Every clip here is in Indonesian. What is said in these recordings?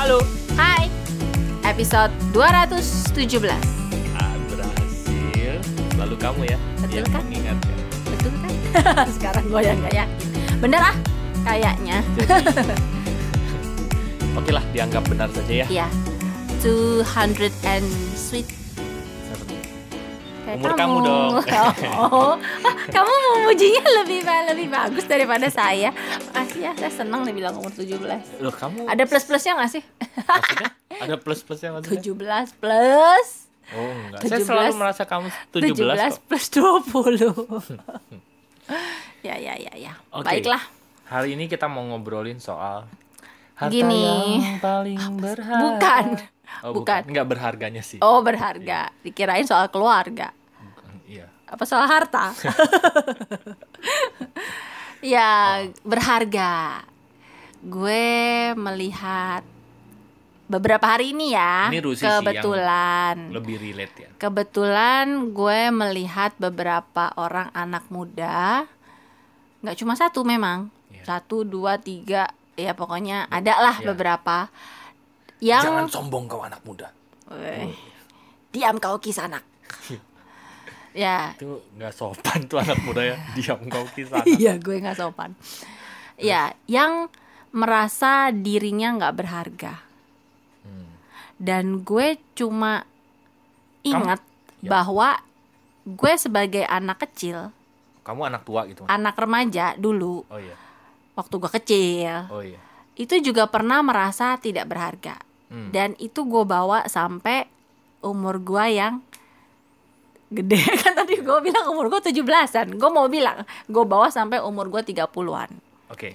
Halo. Hai. Episode 217. Ah, berhasil. Lalu kamu ya. Betul yang kan? mengingatkan. Betul kan? Sekarang gue yang gak yakin. Bener ah? Kayaknya. Jadi, Oke lah, dianggap benar saja ya. Iya. 200 and sweet. Kayak Umur kamu dong. Oh, Ah, kamu memujinya lebih lebih bagus daripada saya. Makasih ya, saya senang nih bilang umur 17. Loh, kamu Ada plus-plusnya gak sih? maksudnya? Ada plus-plusnya maksudnya? 17 plus Oh, enggak. Saya 17. selalu merasa kamu 17, 17 kok. plus 20. ya, ya, ya, ya. Oke. Baiklah. Hari ini kita mau ngobrolin soal harta Gini. yang paling berharga. Bukan. Oh, Bukan. bukan. Enggak berharganya sih. Oh, berharga. Dikirain soal keluarga. Apa soal harta? ya, berharga. Gue melihat beberapa hari ini ya. Ini Rusi sih yang kebetulan. Lebih relate ya. Kebetulan gue melihat beberapa orang anak muda, nggak cuma satu memang, Iya. satu, dua, tiga, ya pokoknya ada lah Iya. beberapa Jangan yang sombong kau anak muda. Weh, diam kau kisanak. Ya, Itu nggak sopan tuh anak muda ya. Diam kau kisah. iya gue nggak sopan. Ya, yang merasa dirinya nggak berharga. Hmm. Dan gue cuma ingat Ya. bahwa gue sebagai anak kecil Kamu anak tua gitu. anak remaja dulu Oh iya. waktu gue kecil Oh iya. itu juga pernah merasa tidak berharga Hmm. dan itu gue bawa sampai umur gue yang gede kan tadi gue bilang umur gue 17an gue mau bilang gue bawa sampai umur gue 30-an Oke.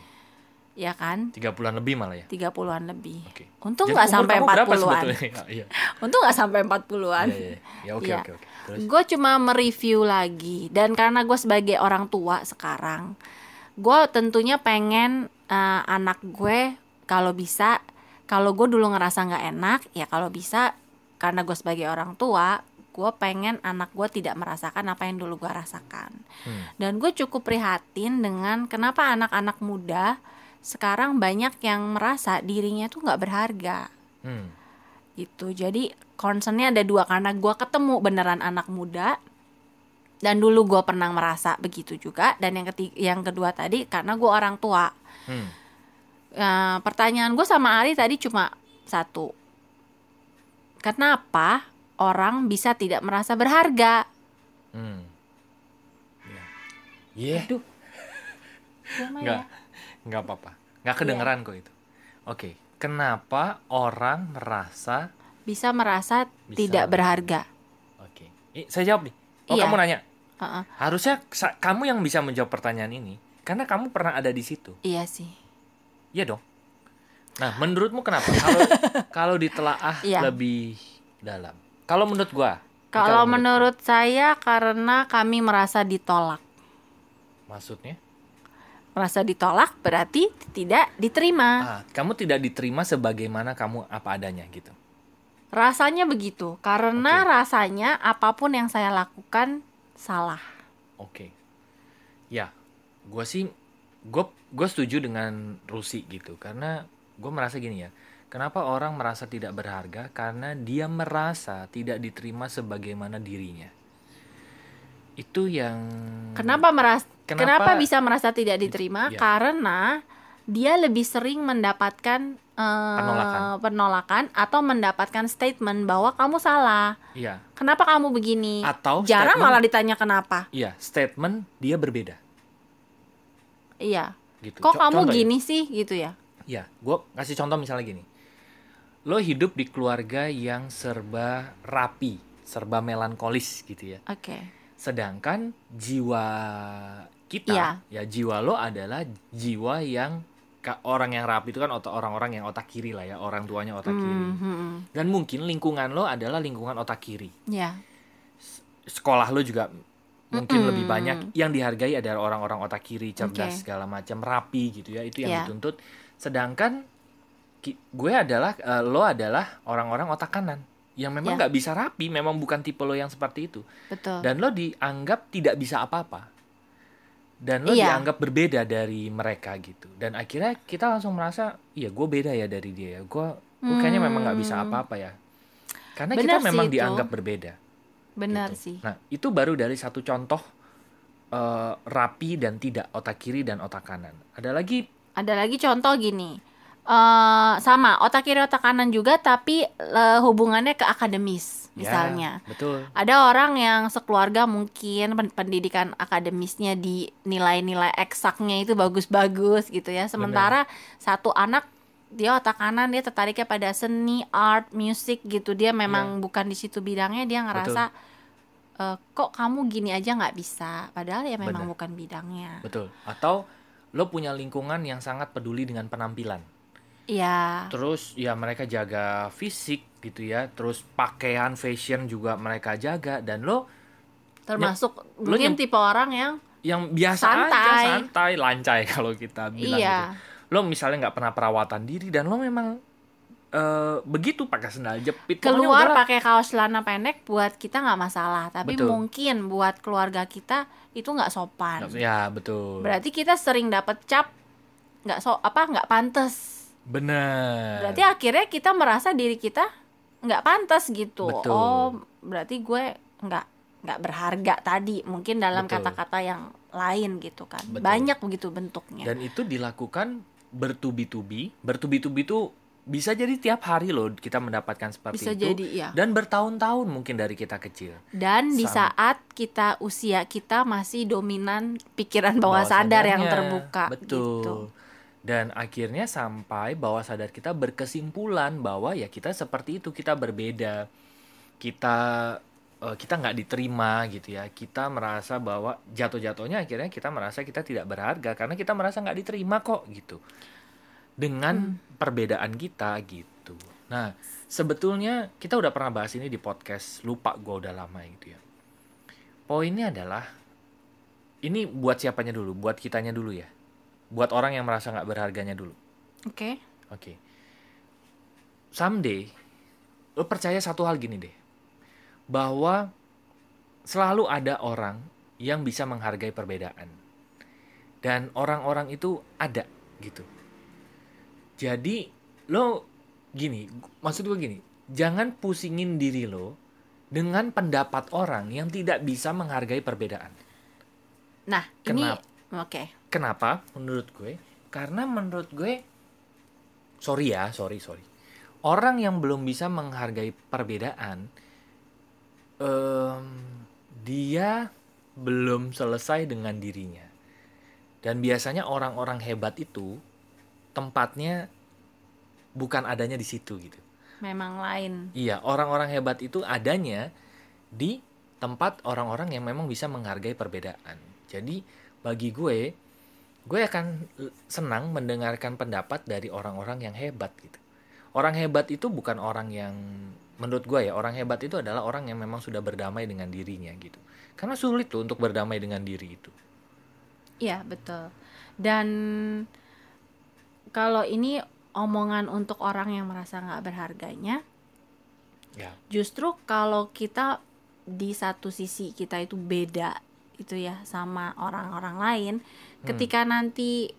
ya kan Tiga bulan lebih malah ya. 30-an lebih Oke. untung Jadi nggak sampai kamu berapa 40-an sebetulnya? Iya. untung nggak sampai 40-an Iya, iya. Ya oke Iya. oke oke. Gue cuma mereview lagi dan karena gue sebagai orang tua sekarang gue tentunya pengen eh, anak gue kalau bisa kalau gue dulu ngerasa nggak enak ya kalau bisa karena gue sebagai orang tua gue pengen anak gue tidak merasakan apa yang dulu gue rasakan Hmm. dan gue cukup prihatin dengan kenapa anak-anak muda sekarang banyak yang merasa dirinya tuh nggak berharga Hmm. gitu jadi concernnya ada dua karena gue ketemu beneran anak muda dan dulu gue pernah merasa begitu juga dan yang ketiga yang kedua tadi karena gue orang tua Hmm. Nah, pertanyaan gue sama Ari tadi cuma satu kenapa orang bisa tidak merasa berharga Hmm. Iya. Iya. Aduh. Enggak. ya. Enggak apa-apa. Enggak kedengeran kok itu. Oke. Kenapa orang merasa bisa merasa Bisa tidak berharga Oke. Eh, saya jawab nih. Oh, Iya. kamu nanya. Heeh. Harusnya sa- kamu yang bisa menjawab pertanyaan ini karena kamu pernah ada di situ. iya sih Iya dong. Nah, menurutmu kenapa? Kalau kalau ditelaah Iya. lebih dalam. Kalau menurut gua, kalau menurut menurut saya karena kami merasa ditolak gua, maksudnya, merasa ditolak berarti tidak diterima ah, kamu tidak diterima sebagaimana kamu apa adanya gitu. Rasanya begitu, karena Oke. rasanya apa pun yang saya lakukan salah. Oke. Ya, gua sih gua gue setuju dengan Rusi gitu karena gue merasa gini ya. Kenapa orang merasa tidak berharga? Karena dia merasa tidak diterima sebagaimana dirinya. Itu yang Kenapa meras Kenapa- kenapa, bisa merasa tidak diterima? Ya. Karena dia lebih sering mendapatkan eh, Penolakan. penolakan atau mendapatkan statement bahwa kamu salah. Iya. Kenapa kamu begini? Atau Jarang malah ditanya kenapa. Iya, statement dia berbeda Iya. gitu. Kok Co- kamu ya. gini sih gitu ya? Ya, gue kasih contoh misalnya gini. Lo hidup di keluarga yang serba rapi, serba melankolis gitu ya. Oke. Sedangkan jiwa kita, Iya. ya jiwa lo adalah jiwa yang orang yang rapi itu kan otak orang-orang yang otak kiri lah ya, orang tuanya otak kiri. Hmm, hmm, hmm. Dan mungkin lingkungan lo adalah lingkungan otak kiri. Ya. Sekolah lo juga mungkin Mm-mm. lebih banyak yang dihargai adalah orang-orang otak kiri, cerdas Oke. segala macam, rapi gitu ya. Itu yang Iya. dituntut. Sedangkan gue adalah eh, lo adalah orang-orang otak kanan yang memang Ya. nggak bisa rapi, memang bukan tipe lo yang seperti itu. Betul. Dan lo dianggap tidak bisa apa-apa. Dan lo Iya. dianggap berbeda dari mereka gitu. Dan akhirnya kita langsung merasa, iya gue beda ya dari dia ya. Gue gue kayaknya memang nggak bisa Hmm. apa-apa ya karena Benar kita memang itu. dianggap berbeda Benar gitu. sih. nah itu baru dari satu contoh eh, rapi dan tidak otak kiri dan otak kanan ada lagi Ada lagi contoh gini. Eh sama otak kiri otak kanan juga tapi eh, hubungannya ke akademis ya, misalnya. betul Ada orang yang sekeluarga mungkin pen- pendidikan akademisnya di nilai-nilai eksaknya itu bagus-bagus gitu ya. Sementara satu anak dia otak kanan dia tertariknya pada seni, art, musik gitu. Dia memang bukan di situ bidangnya, dia ngerasa "Eh, kok kamu gini aja nggak bisa. Padahal ya memang Benar. bukan bidangnya. betul atau lo punya lingkungan yang sangat peduli dengan penampilan Iya. terus ya mereka jaga fisik gitu ya terus pakaian fashion juga mereka jaga dan lo Termasuk lu mungkin nyem- tipe orang yang yang biasa aja Santai. santai lancai kalau kita bilang iya. gitu lo misalnya nggak pernah perawatan diri dan lo memang eh, begitu pakai sendal jepit keluar udahlah. pakai kaos celana pendek buat kita nggak masalah tapi Betul. mungkin buat keluarga kita itu nggak sopan ya betul berarti kita sering dapet cap nggak so apa nggak pantas bener. Berarti akhirnya kita merasa diri kita nggak pantas gitu. Betul. oh berarti gue nggak nggak berharga tadi mungkin dalam kata-kata yang lain gitu kan. Betul. banyak begitu bentuknya. Dan itu dilakukan bertubi-tubi. Bertubi-tubi itu bisa jadi tiap hari loh kita mendapatkan seperti bisa itu. jadi ya dan bertahun-tahun mungkin dari kita kecil. Dan di Sama. saat kita usia kita masih dominan pikiran bawah sadar yang terbuka betul. gitu. Dan akhirnya sampai bawah sadar kita berkesimpulan bahwa ya kita seperti itu kita berbeda. Kita eh, kita nggak diterima gitu ya. Kita merasa bahwa jatuh-jatuhnya akhirnya kita merasa kita tidak berharga karena kita merasa nggak diterima kok gitu. Dengan perbedaan kita gitu. Nah sebetulnya kita udah pernah bahas ini di podcast lupa gue udah lama gitu ya. Poinnya adalah ini buat siapanya dulu buat kitanya dulu ya buat orang yang merasa nggak berharganya dulu Oke. Oke. Someday, lo percaya satu hal gini deh. Bahwa selalu ada orang yang bisa menghargai perbedaan. Dan orang-orang itu ada gitu. Jadi, lo gini, maksud gue gini, jangan pusingin diri lo dengan pendapat orang yang tidak bisa menghargai perbedaan. Nah, ini Kenapa? oke. Kenapa? Menurut gue, karena menurut gue, sorry ya, sorry sorry, orang yang belum bisa menghargai perbedaan, em, dia belum selesai dengan dirinya. Dan biasanya orang-orang hebat itu tempatnya bukan adanya di situ gitu. Memang lain. Iya, orang-orang hebat itu adanya di tempat orang-orang yang memang bisa menghargai perbedaan. Jadi bagi gue, gue akan senang mendengarkan pendapat dari orang-orang yang hebat gitu. Orang hebat itu bukan orang yang menurut gue ya, orang hebat itu adalah orang yang memang sudah berdamai dengan dirinya gitu. Karena sulit tuh untuk berdamai dengan diri itu. Iya, betul. Dan kalau ini omongan untuk orang yang merasa nggak berharganya, Ya, justru kalau kita di satu sisi kita itu beda itu ya sama orang-orang lain, Hmm. ketika nanti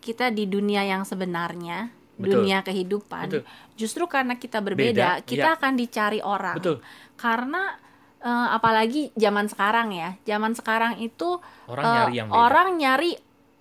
kita di dunia yang sebenarnya, Betul. dunia kehidupan, Betul. justru karena kita berbeda, Beda, kita iya. akan dicari orang. betul. Karena eh, apalagi zaman sekarang ya, zaman sekarang itu Orang eh, nyari yang beda. orang nyari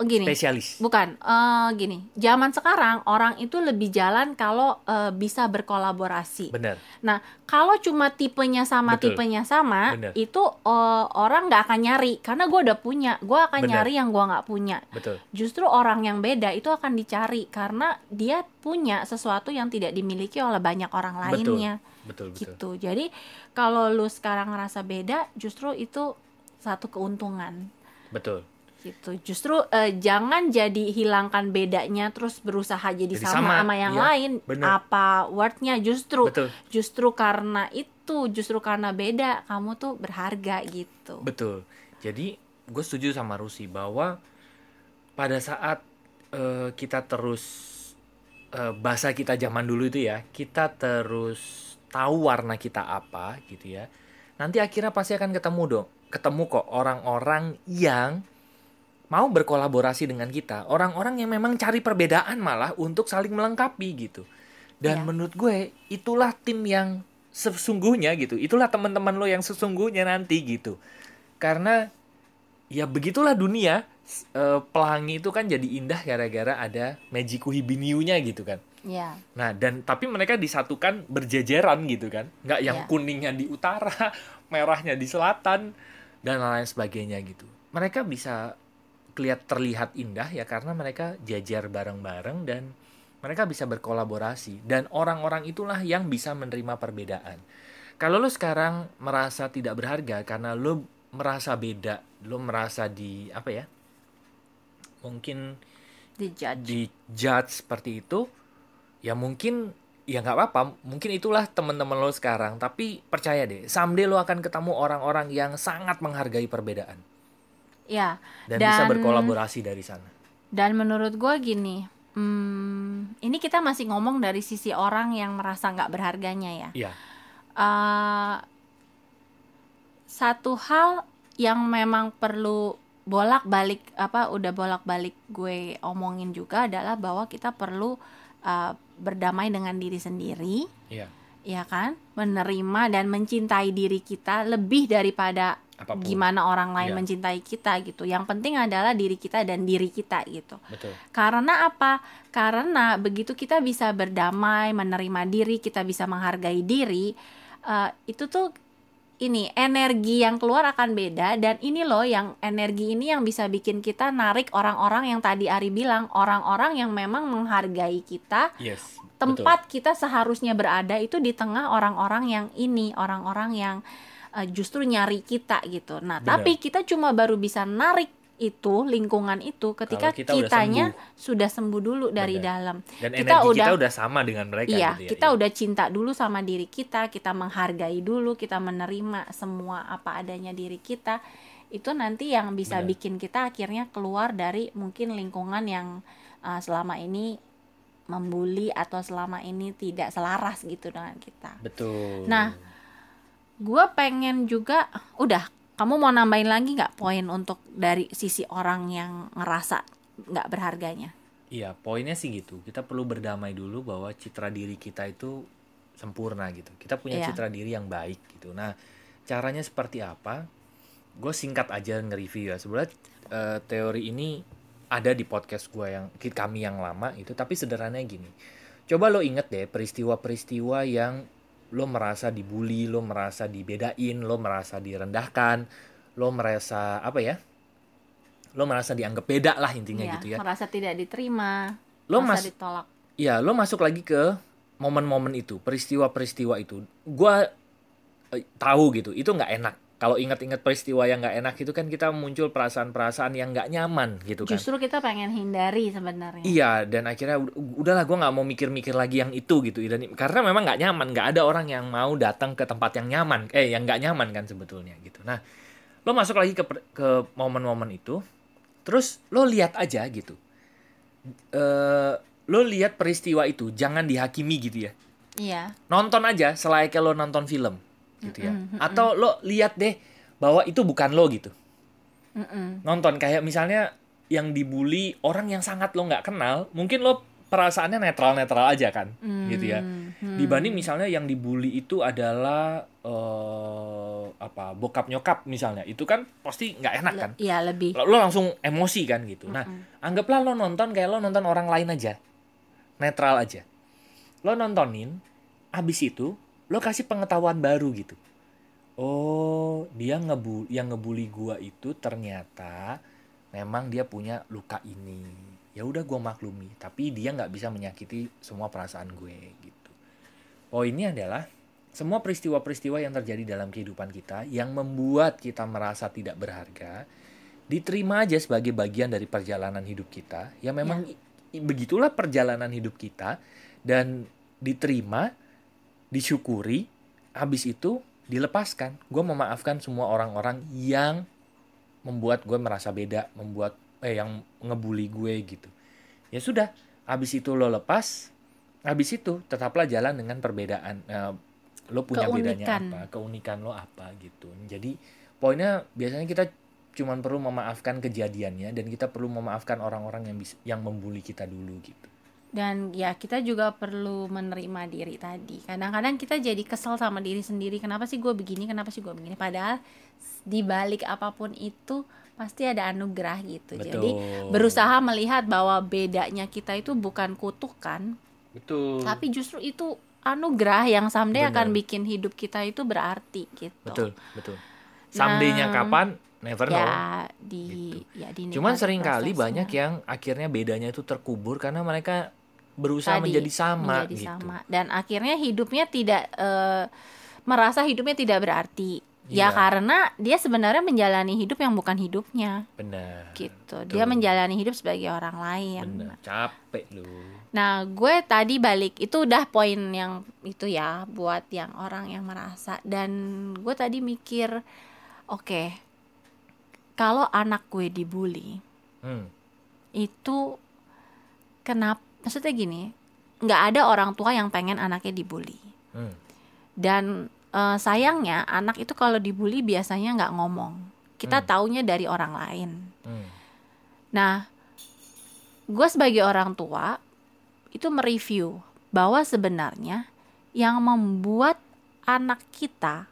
gini. Spesialis. Bukan, eh, gini. Zaman sekarang orang itu lebih jalan kalau eh, bisa berkolaborasi. Bener. Nah, kalau cuma tipenya sama Betul. tipenya sama, Bener. itu eh, orang nggak akan nyari karena gue udah punya, gue akan Bener. nyari yang gue nggak punya. Betul. Justru orang yang beda itu akan dicari karena dia punya sesuatu yang tidak dimiliki oleh banyak orang Betul. lainnya, Betul, betul. gitu. Jadi kalau lu sekarang ngerasa beda, justru itu satu keuntungan Betul. Gitu justru eh, jangan jadi hilangkan bedanya terus berusaha jadi, Jadi sama sama, sama yang iya, lain bener. apa wordnya justru Betul. justru karena itu justru karena beda kamu tuh berharga gitu Betul. Jadi gue setuju sama Rusi bahwa pada saat eh, kita terus eh, bahasa kita zaman dulu itu ya, kita terus tahu warna kita apa gitu ya. Nanti akhirnya pasti akan ketemu dong, ketemu kok orang-orang yang mau berkolaborasi dengan kita, orang-orang yang memang cari perbedaan malah untuk saling melengkapi gitu. dan Iya. menurut gue itulah tim yang sesungguhnya gitu itulah teman-teman lo yang sesungguhnya nanti gitu karena ya begitulah dunia eh, pelangi itu kan jadi indah gara-gara ada Magiku Hibiniu-nya gitu kan ya Nah, dan tapi mereka disatukan berjejeran gitu kan. Nggak yang Iya. kuningnya di utara, merahnya di selatan dan lain sebagainya gitu. Mereka bisa kelihat terlihat indah ya karena mereka jajar bareng-bareng dan mereka bisa berkolaborasi dan orang-orang itulah yang bisa menerima perbedaan. Kalau lo sekarang merasa tidak berharga karena lo merasa beda, lo merasa di apa ya? Mungkin dijudge di judge seperti itu ya mungkin ya nggak apa-apa mungkin itulah teman-teman lo sekarang tapi percaya deh someday lo akan ketemu orang-orang yang sangat menghargai perbedaan ya dan, bisa Dan- berkolaborasi dari sana. Dan menurut gue gini, hmm, ini kita masih ngomong dari sisi orang yang merasa nggak berharganya ya. Iya. Eh, satu hal yang memang perlu bolak-balik apa udah bolak-balik gue omongin juga adalah bahwa kita perlu eh, berdamai dengan diri sendiri, iya. Ya kan? Menerima dan mencintai diri kita lebih daripada apa pun gimana orang lain Iya. mencintai kita gitu. Yang penting adalah diri kita dan diri kita gitu. betul Karena apa? Karena begitu kita bisa berdamai, menerima diri, kita bisa menghargai diri, eh, itu tuh ini energi yang keluar akan beda dan ini loh yang energi ini yang bisa bikin kita narik orang-orang yang tadi Ari bilang, orang-orang yang memang menghargai kita, yes tempat kita seharusnya berada itu di tengah orang-orang yang ini, orang-orang yang eh, justru nyari kita gitu. Nah, Benar. tapi kita cuma baru bisa narik itu lingkungan itu ketika Kalau kita udah kitanya sudah sembuh dulu dari Benar. dalam. dan kita energi kita udah- udah sama dengan mereka iya, gitu ya kita Iya. udah cinta dulu sama diri kita, kita menghargai dulu, kita menerima semua apa adanya diri kita. Itu nanti yang bisa Benar. bikin kita akhirnya keluar dari mungkin lingkungan yang uh, selama ini membuli atau selama ini tidak selaras gitu dengan kita. betul Nah, Gue pengen juga, udah, kamu mau nambahin lagi nggak poin untuk dari sisi orang yang ngerasa nggak berharganya? Iya, poinnya sih gitu. Kita perlu berdamai dulu bahwa citra diri kita itu sempurna gitu. Kita punya Iya. citra diri yang baik gitu. Nah, caranya seperti apa? Gue singkat aja nge-review ya. Sebenarnya eh, teori ini ada di podcast gue yang kami yang lama itu, tapi sederhananya gini. Coba lo inget deh peristiwa-peristiwa yang lo merasa dibully, lo merasa dibedain, lo merasa direndahkan, lo merasa apa ya? Lo merasa dianggap beda lah intinya Iya, gitu ya. merasa tidak diterima, Lo merasa mas ditolak. Ya, lo masuk lagi ke momen-momen itu, peristiwa-peristiwa itu. Gua eh, tahu gitu, itu nggak enak. Kalau ingat-ingat peristiwa yang nggak enak itu kan kita muncul perasaan-perasaan yang nggak nyaman gitu kan. Justru kita pengen hindari sebenarnya. Iya, dan akhirnya ud- udahlah gue nggak mau mikir-mikir lagi yang itu gitu. Dan karena memang nggak nyaman, nggak ada orang yang mau datang ke tempat yang nyaman, eh yang nggak nyaman kan sebetulnya gitu. Nah, lo masuk lagi ke ke momen-momen itu, terus lo lihat aja gitu. Eh, lo lihat peristiwa itu, jangan dihakimi gitu ya. Iya. Nonton aja selayaknya lo nonton film gitu ya. Mm-mm, mm-mm. Atau lo lihat deh bahwa itu bukan lo gitu Mm-mm. nonton kayak misalnya yang dibully orang yang sangat lo nggak kenal mungkin lo perasaannya netral netral aja kan gitu ya Hmm. dibanding misalnya yang dibully itu adalah eh apa bokap nyokap misalnya itu kan pasti nggak enak kan Le- Iya lebih. lo, lo langsung emosi kan gitu nah anggaplah lo nonton kayak lo nonton orang lain aja netral aja lo nontonin abis itu lo kasih pengetahuan baru gitu. Oh dia ngebu yang ngebully gua itu ternyata memang dia punya luka ini. Ya udah gua maklumi tapi dia nggak bisa menyakiti semua perasaan gue gitu. Poinnya adalah semua peristiwa-peristiwa yang terjadi dalam kehidupan kita yang membuat kita merasa tidak berharga diterima aja sebagai bagian dari perjalanan hidup kita. Ya memang i- begitulah perjalanan hidup kita dan diterima disyukuri habis itu dilepaskan. Gue memaafkan semua orang-orang yang membuat gue merasa beda membuat eh yang ngebully gue gitu. Ya sudah habis itu lo lepas habis itu tetaplah jalan dengan perbedaan Eh, lo punya bedanya Keunikan. apa keunikan lo apa gitu. Jadi poinnya biasanya kita cuman perlu memaafkan kejadiannya dan kita perlu memaafkan orang-orang yang bis- yang membuli kita dulu gitu dan ya kita juga perlu menerima diri tadi. Kadang-kadang kita jadi kesel sama diri sendiri. Kenapa sih gue begini? Kenapa sih gue begini? Padahal di balik apa pun itu pasti ada anugerah gitu. Jadi Betul. berusaha melihat bahwa bedanya kita itu bukan kutukan betul. Tapi justru itu anugerah yang someday Bener. akan bikin hidup kita itu berarti gitu. Betul betul. Someday-nya Nah, kapan? Never know. ya di ya di Cuman sering kali banyak yang akhirnya bedanya itu terkubur karena mereka berusaha Tadi, menjadi sama menjadi gitu. sama dan akhirnya hidupnya tidak eh, merasa hidupnya tidak berarti ya Iya. karena dia sebenarnya menjalani hidup yang bukan hidupnya Benar. gitu dia menjalani hidup sebagai orang lain Benar. Capek lu. nah gue tadi balik itu udah poin yang itu ya buat yang orang yang merasa dan gue tadi mikir oke kalau anak gue dibully Hmm. itu kenapa maksudnya gini nggak ada orang tua yang pengen anaknya dibully Hmm. dan eh, sayangnya anak itu kalau dibully biasanya nggak ngomong kita Hmm. taunya dari orang lain Hmm. nah gue sebagai orang tua itu mereview bahwa sebenarnya yang membuat anak kita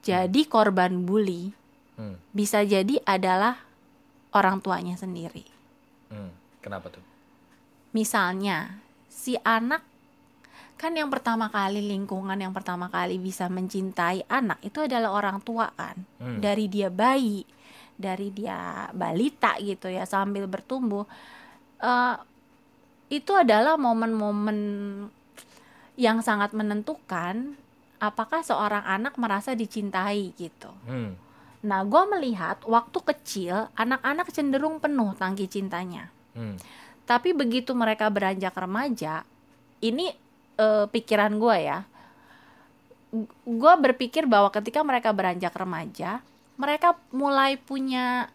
jadi korban bully Hmm. bisa jadi adalah orang tuanya sendiri Hmm. Kenapa tuh? Misalnya, si anak kan yang pertama kali lingkungan yang pertama kali bisa mencintai anak itu adalah orang tua kan. Hmm. Dari dia bayi, dari dia balita gitu ya sambil bertumbuh. eh, itu adalah momen-momen yang sangat menentukan apakah seorang anak merasa dicintai gitu. Hmm. Nah, gue melihat waktu kecil anak-anak cenderung penuh tangki cintanya. Hmm. Tapi begitu mereka beranjak remaja, ini eh, pikiran gue ya. Gue berpikir bahwa ketika mereka beranjak remaja, mereka mulai punya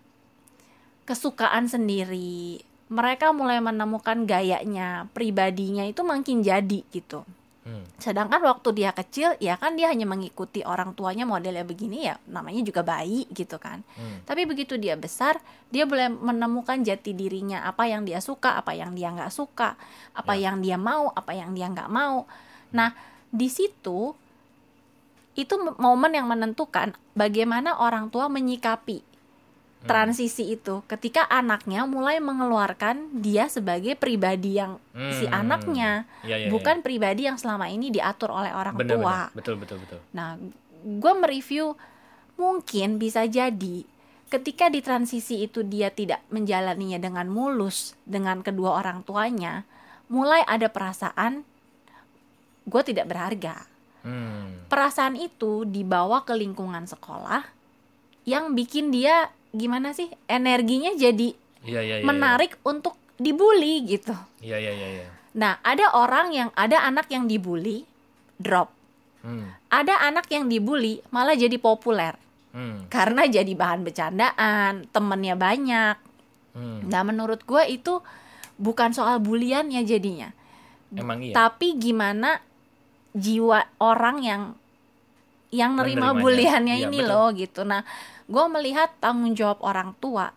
kesukaan sendiri. Mereka mulai menemukan gayanya, pribadinya itu makin jadi gitu. Hmm. Sedangkan waktu dia kecil, ya kan dia hanya mengikuti orang tuanya modelnya begini ya, namanya juga bayi gitu kan. Hmm. Tapi begitu dia besar, dia boleh menemukan jati dirinya, apa yang dia suka, apa yang dia nggak suka, apa Ya. yang dia mau, apa yang dia nggak mau. Nah, di situ itu momen yang menentukan bagaimana orang tua menyikapi Hmm. transisi itu ketika anaknya mulai mengeluarkan dia sebagai pribadi yang si Hmm. anaknya, Ya, ya, ya. bukan pribadi yang selama ini diatur oleh orang benar, tua. benar. Betul, betul, betul. Nah, gue mereview mungkin bisa jadi ketika di transisi itu dia tidak menjalaninya dengan mulus dengan kedua orang tuanya, mulai ada perasaan gue tidak berharga. Hmm. Perasaan itu dibawa ke lingkungan sekolah yang bikin dia gimana sih energinya jadi Iya, iya, iya. menarik untuk dibully gitu. Iya, iya, iya, iya. Nah, ada orang yang ada anak yang dibully drop. Hmm. Ada anak yang dibully malah jadi populer. Hmm. karena jadi bahan bercandaan, temennya banyak. Hmm. Nah, menurut gue itu bukan soal bulian ya jadinya, Emang iya. tapi gimana jiwa orang yang yang nerima buliannya Iya, ini betul. loh gitu. Nah, gue melihat tanggung jawab orang tua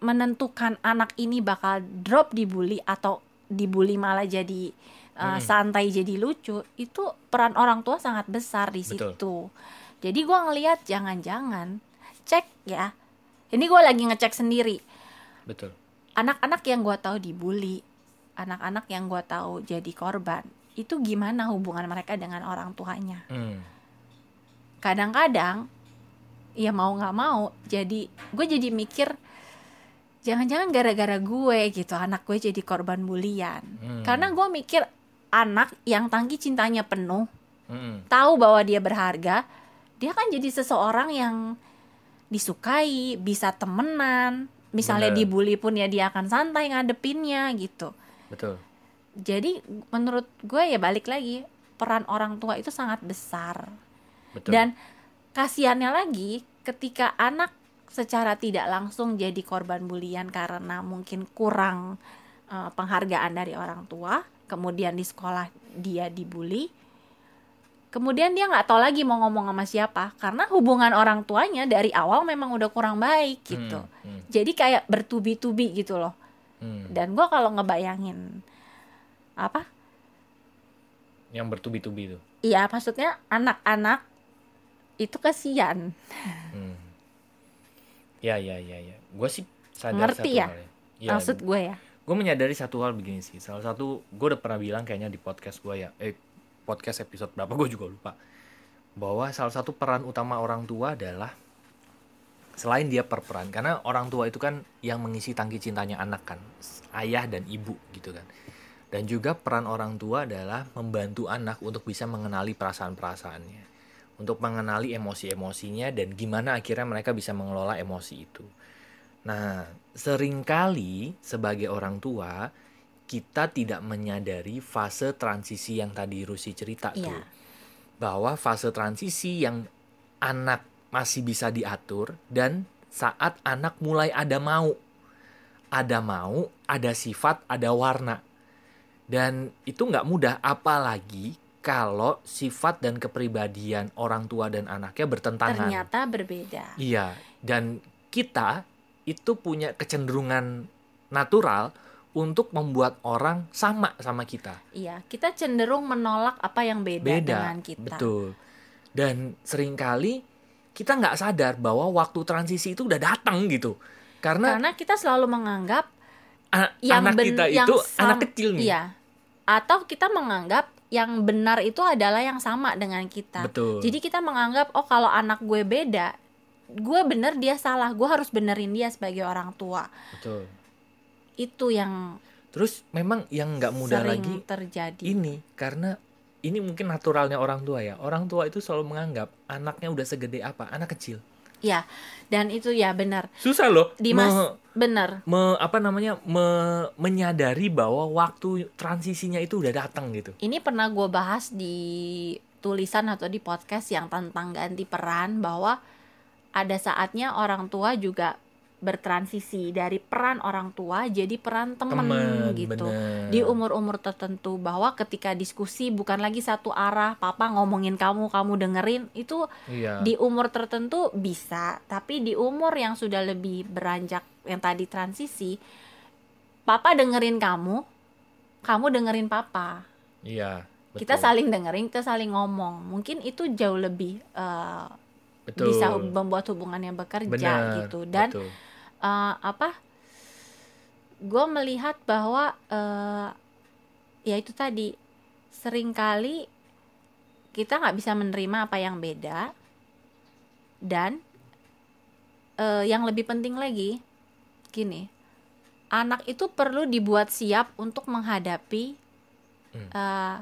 menentukan anak ini bakal drop dibully atau dibully malah jadi uh, Mm-mm. santai jadi lucu itu peran orang tua sangat besar di Betul. situ. Jadi gue ngelihat jangan-jangan cek ya. Ini gue lagi ngecek sendiri Betul. anak-anak yang gue tahu dibully, anak-anak yang gue tahu jadi korban itu gimana hubungan mereka dengan orang tuanya. Hmm. Kadang-kadang ya mau nggak mau jadi gue jadi mikir jangan-jangan gara-gara gue gitu anak gue jadi korban bulian. Hmm. Karena gue mikir anak yang tangki cintanya penuh Hmm. tahu bahwa dia berharga, dia kan jadi seseorang yang disukai, bisa temenan. Misalnya Bener. dibully pun ya dia akan santai ngadepinnya gitu. Betul. Jadi menurut gue ya balik lagi peran orang tua itu sangat besar. Betul. Dan kasihannya lagi ketika anak secara tidak langsung jadi korban bulian karena mungkin kurang eh, penghargaan dari orang tua, kemudian di sekolah dia dibully, kemudian dia nggak tahu lagi mau ngomong sama siapa karena hubungan orang tuanya dari awal memang udah kurang baik gitu. Hmm. Hmm. Jadi kayak bertubi-tubi gitu loh. Hmm. dan gue kalau ngebayangin apa Yang bertubi-tubi itu. Iya maksudnya anak-anak itu kasihan Hmm. Ya ya ya ya. Gue sih sadar Ngerti satu ya? hal ya. Ya, maksud gue ya gue menyadari satu hal begini sih. Salah satu gue udah pernah bilang kayaknya di podcast gue ya. Eh podcast episode berapa gue juga lupa. Bahwa salah satu peran utama orang tua adalah selain dia berperan karena orang tua itu kan yang mengisi tangki cintanya anak kan ayah dan ibu gitu kan dan juga peran orang tua adalah membantu anak untuk bisa mengenali perasaan-perasaannya untuk mengenali emosi-emosinya dan gimana akhirnya mereka bisa mengelola emosi itu. Nah sering kali sebagai orang tua kita tidak menyadari fase transisi yang tadi Rusi cerita Iya. tuh. Bahwa fase transisi yang anak masih bisa diatur dan saat anak mulai ada mau. Ada mau ada sifat ada warna. Dan itu nggak mudah apalagi kalau sifat dan kepribadian orang tua dan anaknya bertentangan. Ternyata berbeda. Iya dan kita itu punya kecenderungan natural untuk membuat orang sama sama kita. Iya kita cenderung menolak apa yang beda, beda dengan kita. betul. Dan sering kali kita nggak sadar bahwa waktu transisi itu udah datang gitu. Karena karena kita selalu menganggap a- yang anak kita yang itu sam- anak kecil nih. Iya. Atau kita menganggap yang benar itu adalah yang sama dengan kita. Betul. Jadi kita menganggap oh kalau anak gue beda gue bener dia salah. Gue harus benerin dia sebagai orang tua. Betul. Itu yang terus memang yang nggak mudah lagi terjadi. ini karena ini mungkin naturalnya orang tua ya. Orang tua itu selalu menganggap anaknya udah segede apa? Anak kecil ya dan itu ya benar. Susah loh di me- mas bener me- apa namanya me- menyadari bahwa waktu transisinya itu udah datang gitu. Ini pernah gue bahas di tulisan atau di podcast yang tentang ganti peran bahwa ada saatnya orang tua juga bertransisi dari peran orang tua jadi peran temen, temen gitu bener. di umur-umur tertentu bahwa ketika diskusi bukan lagi satu arah papa ngomongin kamu kamu dengerin itu iya. di umur tertentu bisa tapi di umur yang sudah lebih beranjak yang tadi transisi papa dengerin kamu kamu dengerin papa iya kita betul. saling dengerin kita saling ngomong mungkin itu jauh lebih eh, Betul. bisa membuat hubungan yang bekerja Bener, gitu dan betul. Eh, apa gue melihat bahwa eh, ya itu tadi sering kali kita nggak bisa menerima apa yang beda dan eh, yang lebih penting lagi gini anak itu perlu dibuat siap untuk menghadapi Hmm. eh,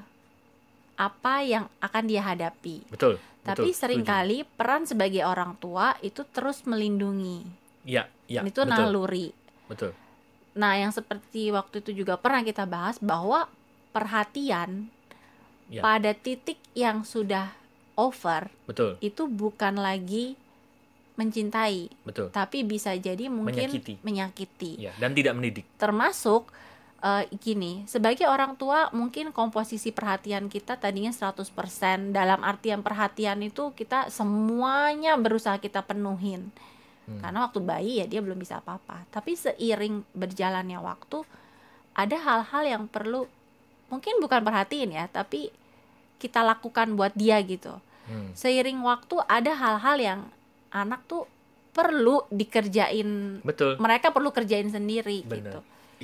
apa yang akan dia hadapi betul tapi betul, sering kali peran sebagai orang tua itu terus melindungi. Iya iya itu betul naluri betul Nah, yang seperti waktu itu juga pernah kita bahas bahwa perhatian Ya. pada titik yang sudah over betul itu bukan lagi mencintai, betul tapi bisa jadi mungkin Menyakiti. menyakiti. Iya, dan tidak mendidik Termasuk eh, gini, sebagai orang tua mungkin komposisi perhatian kita tadinya 100% dalam artian perhatian itu kita semuanya berusaha kita penuhin. Hmm. Karena waktu bayi ya dia belum bisa apa-apa. Tapi seiring berjalannya waktu ada hal-hal yang perlu mungkin bukan perhatiin ya, tapi kita lakukan buat dia gitu. Hmm. Seiring waktu ada hal-hal yang anak tuh perlu dikerjain. betul Mereka perlu kerjain sendiri Bener. gitu.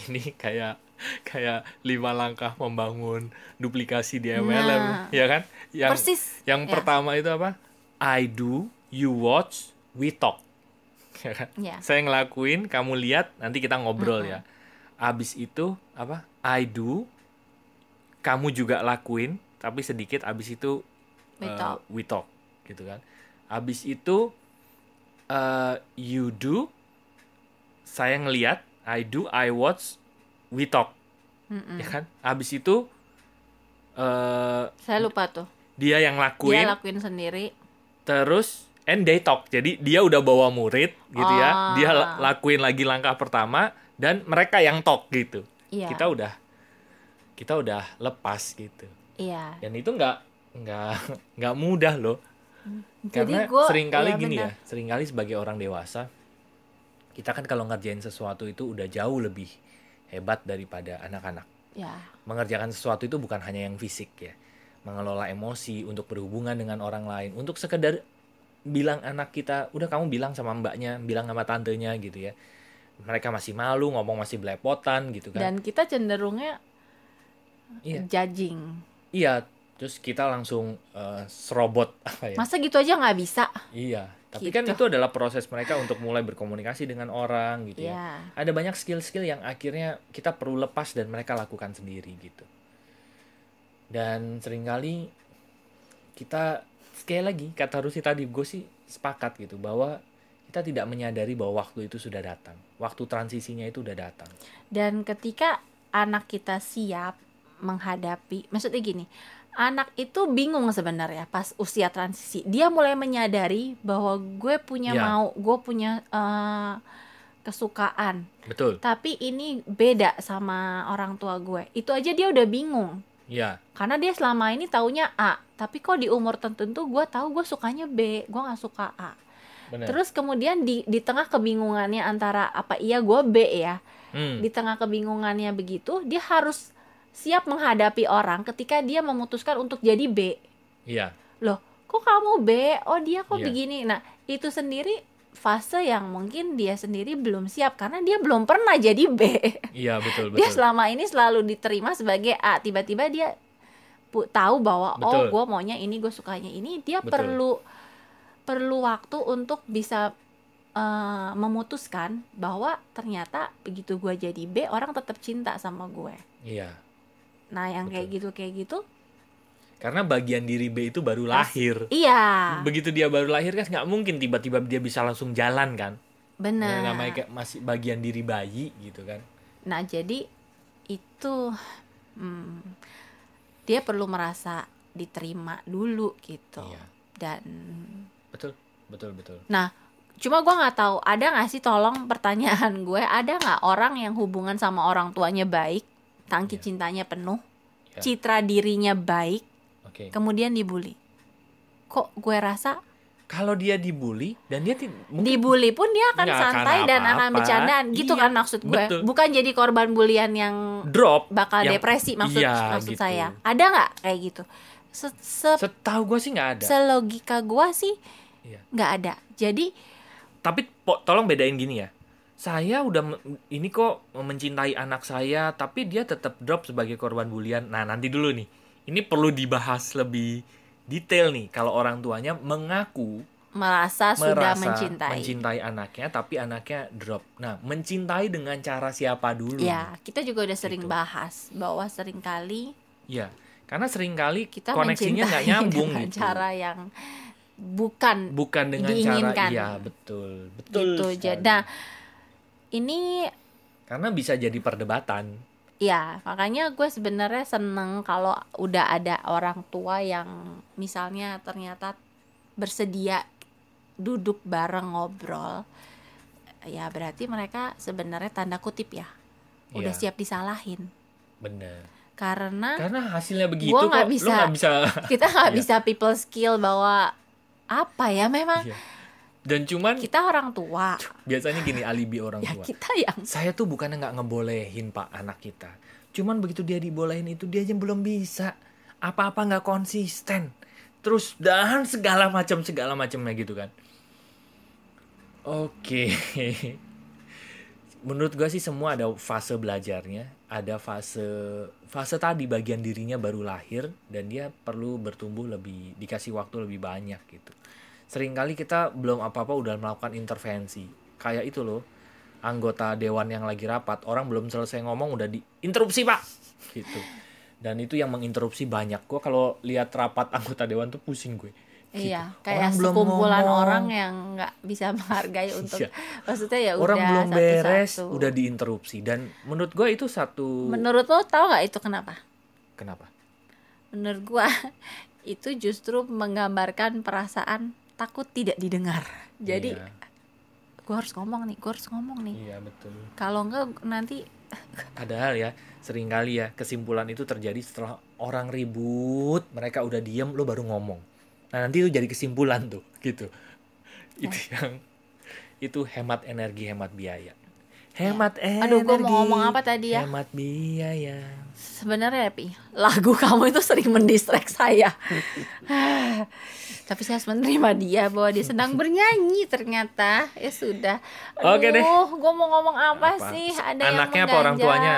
ini kayak kayak lima langkah membangun duplikasi di Nah. MLM ya kan yang Persis. yang ya. pertama itu apa I do you watch we talk ya kan Ya. saya ngelakuin kamu lihat nanti kita ngobrol Mm-mm. ya abis itu apa I do kamu juga lakuin tapi sedikit abis itu We uh, talk. we talk gitu kan abis itu uh, you do saya ngeliat I do I watch we talk Mm-mm. ya kan abis itu uh, Saya lupa tuh. dia yang lakuin Dia lakuin sendiri. terus and they talk jadi dia udah bawa murid gitu ya Ah. dia la- lakuin lagi langkah pertama dan mereka yang talk gitu Iya. kita udah kita udah lepas gitu Iya. dan itu nggak nggak nggak mudah loh Jadi karena gua- sering kali iya, gini benar. ya sering kali sebagai orang dewasa kita kan kalau ngerjain sesuatu itu udah jauh lebih hebat daripada anak-anak. Ya. Mengerjakan sesuatu itu bukan hanya yang fisik ya. Mengelola emosi untuk berhubungan dengan orang lain, untuk sekedar bilang anak kita, udah kamu bilang sama mbaknya, bilang sama tantenya gitu ya. Mereka masih malu, ngomong masih belepotan gitu kan. Dan kita cenderungnya Iya. judging. Iya, terus kita langsung eh, serobot apa ya? Masa gitu aja nggak bisa? Iya, tapi kan Gitu. itu adalah proses mereka untuk mulai berkomunikasi dengan orang gitu ya. Ya. Ada banyak skill-skill yang akhirnya kita perlu lepas dan mereka lakukan sendiri gitu. Dan sering kali kita sekali lagi kata Rusi tadi gue sih sepakat gitu bahwa kita tidak menyadari bahwa waktu itu sudah datang. Waktu transisinya itu udah datang. Dan ketika anak kita siap menghadapi, maksudnya gini, anak itu bingung sebenarnya pas usia transisi. Dia mulai menyadari bahwa gue punya Ya. mau, gue punya eh, kesukaan. Betul. Tapi ini beda sama orang tua gue. Itu aja dia udah bingung. Iya, Karena dia selama ini taunya A, tapi kok di umur tertentu gue tahu gue sukanya B, gue nggak suka A. benar. Terus kemudian di di tengah kebingungannya antara apa iya gue B ya, Hmm, di tengah kebingungannya begitu dia harus siap menghadapi orang ketika dia memutuskan untuk jadi B Iya, loh kok kamu B oh dia kok Iya. begini nah itu sendiri fase yang mungkin dia sendiri belum siap karena dia belum pernah jadi B iya betul dia betul. selama ini selalu diterima sebagai A tiba-tiba dia tahu bahwa oh Betul. gue maunya ini gue sukanya ini dia Betul. perlu perlu waktu untuk bisa eh, memutuskan bahwa ternyata begitu gue jadi B orang tetap cinta sama gue Iya. nah yang kayak Betul. gitu kayak gitu Karena bagian diri B itu baru lahir. iya Begitu dia baru lahir kan nggak mungkin tiba-tiba dia bisa langsung jalan kan. benar Nah, namanya kayak masih bagian diri bayi gitu kan. Nah, jadi itu hmm, dia perlu merasa diterima dulu gitu. Iya. Dan Betul, betul, betul. cuma gua nggak tahu ada nggak sih tolong pertanyaan gue ada nggak orang yang hubungan sama orang tuanya baik, tangki Iya. cintanya penuh, Iya. citra dirinya baik, Oke. kemudian dibully. Kok gue rasa Kalau dia dibully dan dia mungkin dibully pun dia akan Nggak akan santai dan akan bercandaan gitu Iya, kan maksud gue. betul. Bukan jadi korban bulian yang drop bakal Yang- depresi maksud iya, maksud gitu. saya ada nggak kayak gitu se, se- setahu gue sih nggak ada. selogika gua sih Iya. nggak ada jadi Tapi po- tolong bedain gini ya. Saya udah ini kok mencintai anak saya tapi dia tetap drop sebagai korban bulian. Nah, nanti dulu nih. Ini perlu dibahas lebih detail nih kalau orang tuanya mengaku merasa sudah merasa mencintai mencintai anaknya tapi anaknya drop. Nah, mencintai dengan cara siapa dulu? ya kita juga udah sering Gitu. bahas bahwa sering kali Iya. Karena sering kali kita koneksinya nggak nyambung dengan gitu. cara yang bukan Bukan dengan diinginkan. cara iya, betul. Betul. gitu sekali. nah ini Karena bisa jadi perdebatan. Ya makanya gue sebenarnya seneng kalau udah ada orang tua yang misalnya ternyata bersedia duduk bareng ngobrol ya berarti mereka sebenarnya tanda kutip ya udah Iya, siap disalahin Bener. karena Karena hasilnya begitu Gua nggak kok, lo bisa- nggak bisa. kita nggak Iya. bisa people skill bahwa apa ya memang Iya. Dan cuman kita orang tua biasanya gini alibi orang ya tua. kita yang Saya tuh bukannya nggak ngebolehin pak anak kita. Cuman begitu dia dibolehin itu dia aja belum bisa. Apa-apa nggak konsisten. Terus dan segala macam segala macamnya gitu kan. Oke. Menurut gua sih semua ada fase belajarnya, ada fase fase tadi bagian dirinya baru lahir dan dia perlu bertumbuh lebih dikasih waktu lebih banyak gitu. Seringkali kita belum apa-apa udah melakukan intervensi. Kayak itu loh, anggota dewan yang lagi rapat, orang belum selesai ngomong udah diinterupsi pak, gitu. Dan itu yang menginterupsi banyak. Gua kalau lihat rapat anggota dewan tuh pusing gue. Gitu. iya Orang kayak belum sekumpulan ngomong. orang yang nggak bisa menghargai untuk Iya. maksudnya ya Orang udah belum beres, satu-satu. udah diinterupsi. Dan menurut gue itu satu. menurut lo tau nggak itu kenapa Kenapa? menurut gua itu justru menggambarkan perasaan takut tidak didengar jadi Iya, gua harus ngomong nih gua harus ngomong nih iya betul. kalau enggak nanti Padahal ya, sering kali ya kesimpulan itu terjadi setelah orang ribut, mereka udah diem, lo baru ngomong. Nah nanti itu jadi kesimpulan tuh, gitu. Itu yang itu hemat energi, hemat biaya. Hemat energi. Aduh, gua mau ngomong apa tadi ya? Hemat biaya. Sebenarnya Pi, lagu kamu itu sering mendistract saya. Tapi saya harus menerima dia bahwa dia sedang bernyanyi ternyata. Ya sudah. Oke deh. gue mau ngomong apa, Apa? sih? Ada Anaknya yang apa orang tuanya?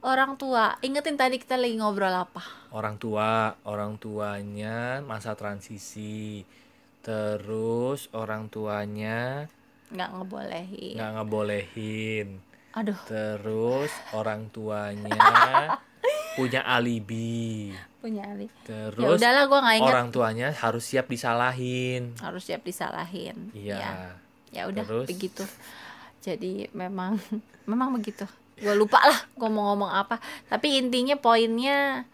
Orang tua. Ingetin tadi kita lagi ngobrol apa? Orang tua, orang tuanya masa transisi. Terus orang tuanya Nggak ngebolehin. nggak ngebolehin. Aduh, Terus orang tuanya punya alibi. punya Ali. Ya Terus udahlah, gue nggak ingat. orang tuanya harus siap disalahin. Harus siap disalahin. Iya. Ya. ya udah Terus? begitu jadi memang memang begitu gue lupa lah gue mau ngomong apa tapi intinya poinnya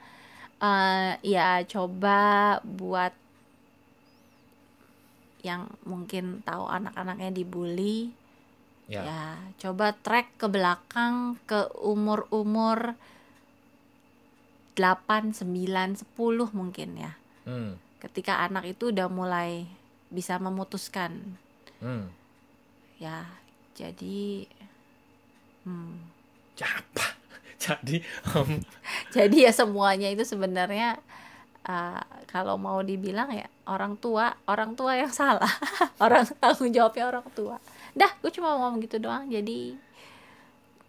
eh, ya coba buat yang mungkin tahu anak-anaknya dibully Ya. ya coba track ke belakang ke umur-umur 8, 9, 10 mungkin ya Hmm. ketika anak itu udah mulai bisa memutuskan Hmm. ya jadi hmm, Apa? Jadi um, jadi ya semuanya itu sebenarnya uh, kalau mau dibilang ya orang tua orang tua yang salah. Orang tanggung jawabnya orang tua. Dah gue cuma mau ngomong gitu doang jadi.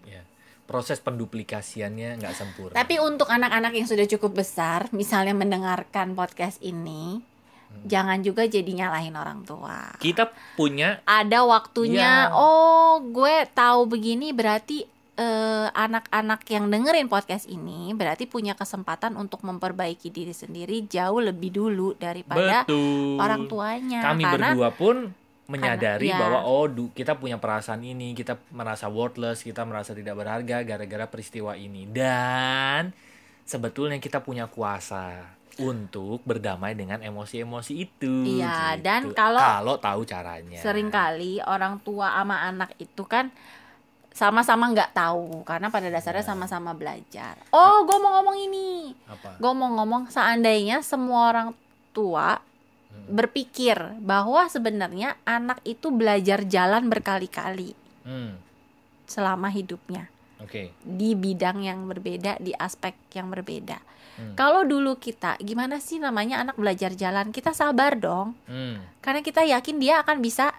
Ya, proses penduplikasiannya nggak sempurna. tapi untuk anak-anak yang sudah cukup besar misalnya mendengarkan podcast ini jangan juga jadi nyalahin orang tua. Kita punya ada waktunya Iya. oh gue tahu begini berarti eh, anak-anak yang dengerin podcast ini berarti punya kesempatan untuk memperbaiki diri sendiri jauh lebih dulu daripada betul orang tuanya Kami karena berdua pun menyadari Karena- iya. bahwa oh du- kita punya perasaan ini, kita merasa worthless, kita merasa tidak berharga gara-gara peristiwa ini. Dan sebetulnya kita punya kuasa untuk berdamai dengan emosi-emosi itu. Iya, gitu. dan kalau- kalau tahu caranya. sering kali orang tua sama anak itu kan sama-sama nggak tahu karena pada dasarnya Iya. sama-sama belajar oh gue mau ngomong ini apa? gue mau ngomong seandainya semua orang tua Hmm. berpikir bahwa sebenarnya anak itu belajar jalan berkali-kali Hmm, selama hidupnya Oke. di bidang yang berbeda, di aspek yang berbeda. Hmm. Kalau dulu kita, gimana sih namanya anak belajar jalan? Kita sabar dong, Hmm, karena kita yakin dia akan bisa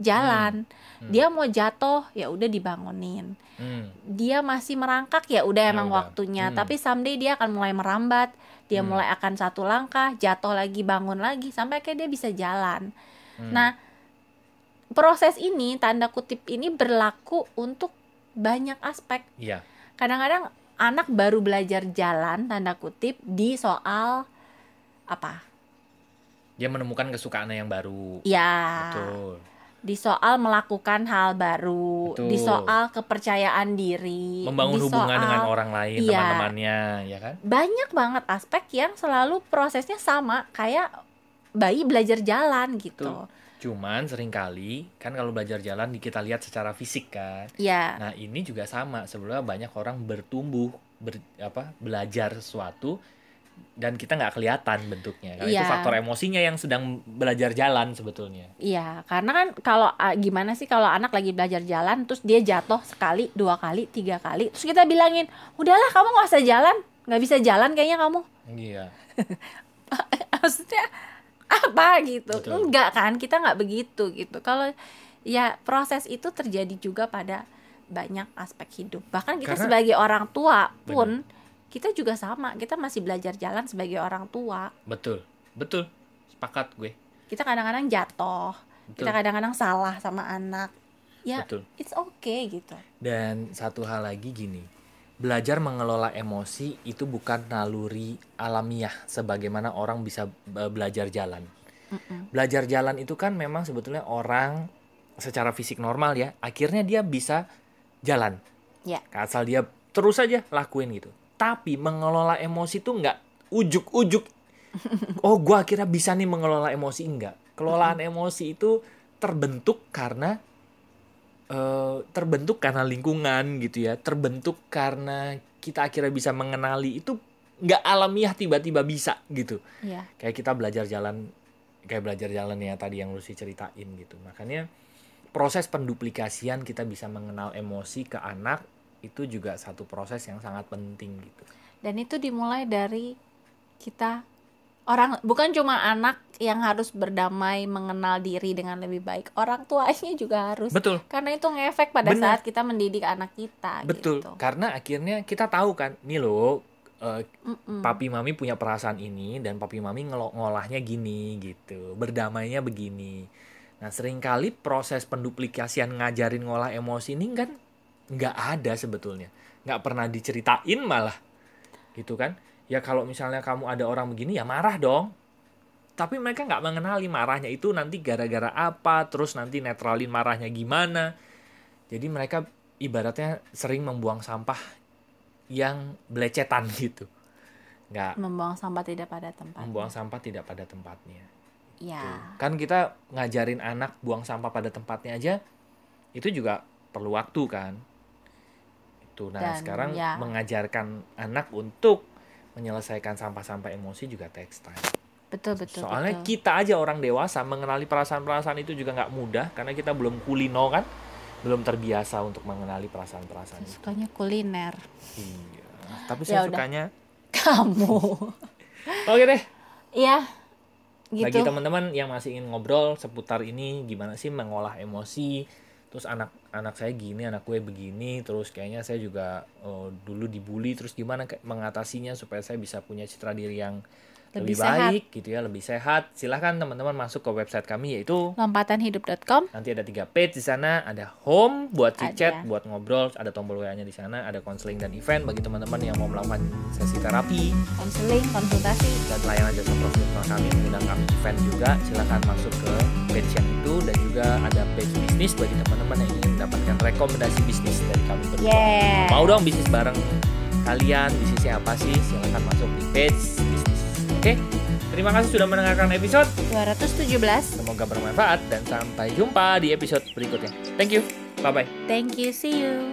jalan. Hmm. Dia mau jatuh, ya udah dibangunin. hmm, Dia masih merangkak, ya udah Ya emang udah. waktunya. Hmm. Tapi someday dia akan mulai merambat, dia Hmm. mulai akan satu langkah, jatuh lagi, bangun lagi, sampai kayak dia bisa jalan. hmm. Nah, proses ini tanda kutip ini berlaku untuk banyak aspek. Iya. Kadang-kadang anak baru belajar jalan tanda kutip di soal apa? Dia menemukan kesukaannya yang baru. Ya, Betul. Di soal melakukan hal baru, Betul. di soal kepercayaan diri, Membangun di hubungan soal- dengan orang lain, Iya. teman-temannya, ya kan? banyak banget aspek yang selalu prosesnya sama kayak bayi belajar jalan gitu. Betul. Cuman sering kali kan kalau belajar jalan kita lihat secara fisik kan. Ya, Nah, ini juga sama. Sebelumnya banyak orang bertumbuh ber, apa belajar sesuatu dan kita nggak kelihatan bentuknya. Karena itu Iya. faktor emosinya yang sedang belajar jalan sebetulnya. Iya, karena kan kalau gimana sih kalau anak lagi belajar jalan terus dia jatuh sekali, dua kali, tiga kali, terus kita bilangin, udahlah kamu nggak usah jalan, nggak bisa jalan kayaknya kamu. Iya. Maksudnya apa gitu? Betul. Enggak kan, kita nggak begitu gitu. Kalau ya proses itu terjadi juga pada banyak aspek hidup. Bahkan kita Karena- sebagai orang tua pun kita juga sama, kita masih belajar jalan sebagai orang tua. Betul. Betul. Sepakat gue. Kita kadang-kadang jatuh, Betul. kita kadang-kadang salah sama anak. Ya, Betul. it's okay gitu. Dan satu hal lagi gini, belajar mengelola emosi itu bukan naluri alamiah sebagaimana orang bisa be- belajar jalan. Mm-mm. Belajar jalan itu kan memang sebetulnya orang secara fisik normal ya, akhirnya dia bisa jalan. Ya. Asal dia terus aja lakuin gitu. Tapi mengelola emosi itu nggak ujuk-ujuk. Oh, gua akhirnya bisa nih mengelola emosi enggak. Kelolaan emosi itu terbentuk karena eh, terbentuk karena lingkungan gitu ya terbentuk karena kita akhirnya bisa mengenali itu nggak alamiah tiba-tiba bisa gitu Iya. kayak kita belajar jalan kayak belajar jalan ya tadi yang Lucy ceritain gitu makanya proses penduplikasian kita bisa mengenal emosi ke anak itu juga satu proses yang sangat penting gitu. dan itu dimulai dari kita orang bukan cuma anak yang harus berdamai mengenal diri dengan lebih baik orang tuanya juga harus Betul. karena itu ngefek pada Bener. saat kita mendidik anak kita Betul. gitu. Karena akhirnya kita tahu kan, nih loh eh, Mm-mm. papi mami punya perasaan ini dan papi mami ngelo- ngolahnya gini gitu. Berdamainya begini. Nah, sering kali proses penduplikasian ngajarin ngolah emosi ini kan nggak ada sebetulnya. nggak pernah diceritain malah. Gitu kan? Ya kalau misalnya kamu ada orang begini ya marah dong. Tapi mereka nggak mengenali marahnya itu nanti gara-gara apa, terus nanti netralin marahnya gimana. Jadi mereka ibaratnya sering membuang sampah yang belecetan gitu. Nggak membuang sampah tidak pada tempat membuang sampah tidak pada tempatnya. ya Kan kita ngajarin anak buang sampah pada tempatnya aja itu juga perlu waktu kan. Itu nah Dan, sekarang ya. mengajarkan anak untuk menyelesaikan sampah-sampah emosi juga text time. betul betul Soalnya betul. kita aja orang dewasa mengenali perasaan-perasaan itu juga nggak mudah karena kita belum kulino kan, belum terbiasa untuk mengenali perasaan-perasaan sukanya kuliner Iya. Tapi Ya saya udah. sukanya. kamu Oke deh. ya Bagi gitu teman-teman yang masih ingin ngobrol seputar ini, gimana sih mengolah emosi? Terus anak anak saya gini, anak gue begini, terus kayaknya saya juga oh, dulu dibully, terus gimana mengatasinya supaya saya bisa punya citra diri yang lebih, Lebih sehat. baik gitu ya, lebih sehat. Silahkan teman-teman masuk ke website kami yaitu lompatanhidup.com Nanti ada tiga page di sana, ada home buat chat, buat ngobrol, ada tombol WA-nya di sana, ada konseling dan event bagi teman-teman yang mau melakukan sesi terapi konseling konsultasi dan layanan jasa profesional kami mengundang kami event juga. Silahkan masuk ke page yang itu dan juga ada page bisnis bagi teman-teman yang ingin mendapatkan rekomendasi bisnis dari kami berdua. yeah Mau dong bisnis bareng kalian, bisnisnya apa sih? Silahkan masuk di page bisnis. Oke, terima kasih sudah mendengarkan episode. 217 Semoga bermanfaat dan sampai jumpa di episode berikutnya. Thank you. Bye bye. thank you see you